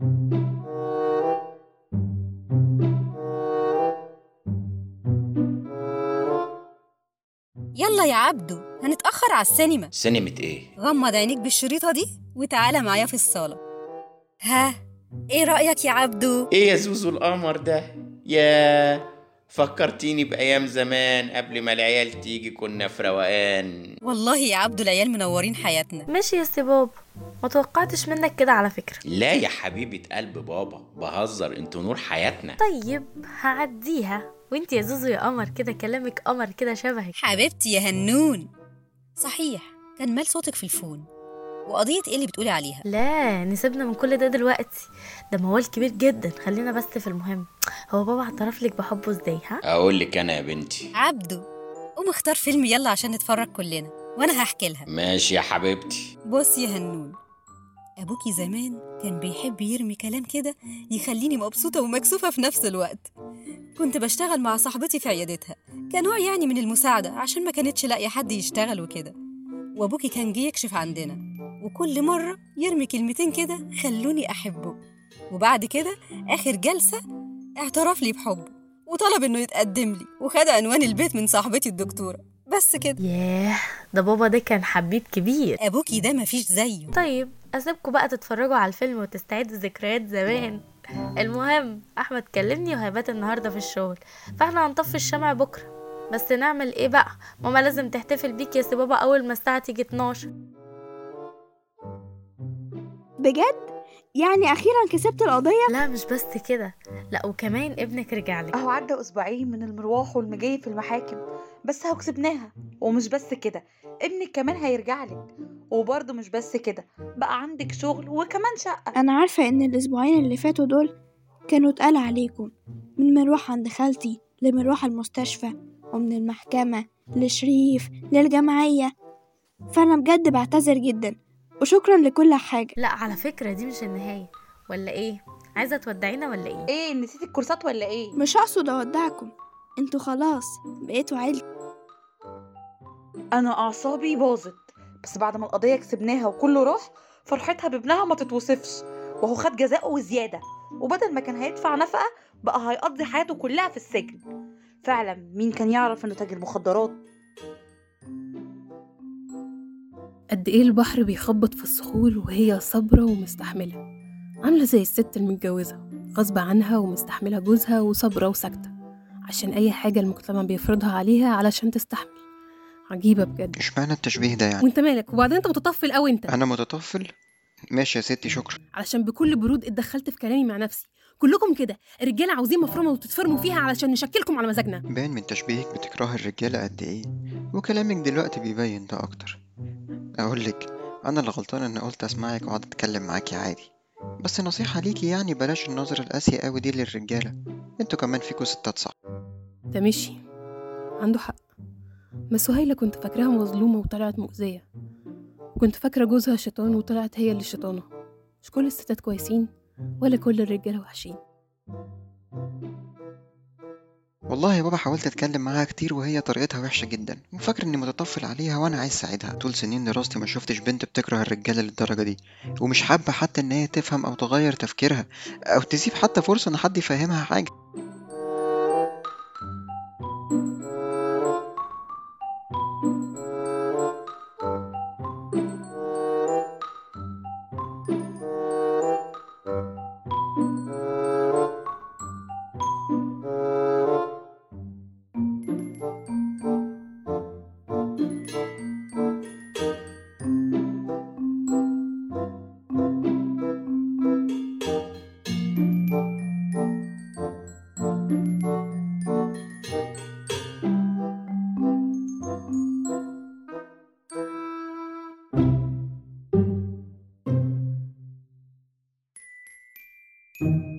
يلا يا عبدو هنتأخر على السينما. سينما إيه؟ غمض عينيك بالشريطة دي وتعالى معايا في الصالة. ها إيه رأيك يا عبدو؟ إيه يا زوزو القمر ده؟ يا فكرتيني بأيام زمان قبل ما العيال تيجي كنا في روقان. والله يا عبدو العيال منورين حياتنا. ماشي يا سي بابا. ما توقعتش منك كده على فكرة. لا يا حبيبة قلب بابا. بهزر أنتوا نور حياتنا. طيب هعديها. وانت يا زوزو يا قمر كده كلامك قمر كده شبهك. حبيبتي يا هنون. صحيح كان مال صوتك في الفون. وقضية إيه اللي بتقولي عليها؟ لا نسيبنا من كل ده دلوقتي. ده موال كبير جدا. خلينا بس في المهم. هو بابا اعترف لك بحبه إزاي ها؟ أقول لك أنا يا بنتي. عبدو قوم اختار فيلم يلا عشان نتفرج كلنا وأنا هحكي لها. ماشي يا حبيبتي. بص يا هنون ابوكي زمان كان بيحب يرمي كلام كده يخليني مبسوطة ومكسوفة في نفس الوقت. كنت بشتغل مع صاحبتي في عيادتها. كنوع يعني من المساعدة عشان ما كانتش لاقية حد يشتغل وكده. وابوكي كان جه يكشف عندنا. وكل مرة يرمي كلمتين كده خلوني أحبه. وبعد كده آخر جلسة اعترف لي بحبه وطلب إنه يتقدم لي وخد عنوان البيت من صاحبتي الدكتورة. بس كده. ياه ده بابا ده كان حبيب كبير. أبوكي ده مفيش زيه. طيب اسيبكم بقى تتفرجوا على الفيلم وتستعيدوا ذكريات زمان. المهم أحمد كلمني وهيبات النهارده في الشغل فإحنا هنطفي الشمع بكرة. بس نعمل إيه بقى؟ ماما لازم تحتفل بيك يا سي بابا أول ما الساعة تيجي 12 بجد؟ يعني أخيرا كسبت القضية؟ لا مش بس كده. لا وكمان ابنك رجع لك أهو عدى أسبوعين من المروح والمجاي في المحاكم. بس أهو كسبناها. ومش بس كده ابنك كمان هيرجع لك. وبرضه مش بس كده بقى عندك شغل وكمان شقة. أنا عارفة إن الأسبوعين اللي فاتوا دول كانوا اتقال عليكم. من مروح عند خالتي لمروح المستشفى ومن المحكمة لشريف للجمعية. فأنا بجد بعتذر جدا. وشكرا لكل حاجة. لا على فكرة دي مش النهاية. ولا إيه؟ عايزة تودعينا ولا إيه؟ إيه نسيت الكورسات ولا إيه؟ مش هقصد أودعكم. أنتوا خلاص بقيتوا عيلتي. أنا أعصابي باظت. بس بعد ما القضية كسبناها وكله راح فرحتها بابنها ما تتوصفش. وهو خد جزاءه وزيادة. وبدل ما كان هيدفع نفقة بقى هيقضي حياته كلها في السجن. فعلا مين كان يعرف إنه تاجر مخدرات؟ قد إيه البحر بيخبط في الصخور وهي صابرة ومستحملة. عاملة زي الست المتجوزة غصب عنها ومستحملة جوزها وصابرة وساكتة. عشان أي حاجة المجتمع بيفرضها عليها علشان تستحمل. عجيبة بجد. اشمعنى التشبيه ده يعني. وانت مالك؟ وبعدين انت متطفل قوي انت. أنا متطفل؟ ماشي يا ستي شكرا. علشان بكل برود اتدخلت في كلامي مع نفسي. كلكم كده الرجالة عاوزين مفرمه وتتفرموا فيها علشان نشكلكم على مزاجنا. باين من تشبيهك بتكره الرجالة قد إيه. وكلامك دلوقتي بيبين ده أكتر. اقولك أنا اللي غلطان ان قلت أسمعك وأقعد أتكلم معاكي عادي. بس نصيحة ليكي يعني بلاش النظرة القاسية قوي دي للرجالة. أنتوا كمان فيكوا ستات صح. ده مشي. عنده حق. بس سهيلة كنت فاكراها مظلومة وطلعت مؤذية. وكنت فاكرة جوزها شيطان وطلعت هي اللي شيطانة. مش كل الستات كويسين ولا كل الرجالة وحشين. والله يا بابا حاولت أتكلم معاها كتير وهي طريقتها وحشة جدا. وفاكر إني متطفل عليها وأنا عايز أساعدها. طول سنين دراستي ما شفتش بنت بتكره الرجالة للدرجة دي. ومش حابة حتى إن هي تفهم أو تغير تفكيرها أو تسيب حتى فرصة إن حد يفهمها حاجة. You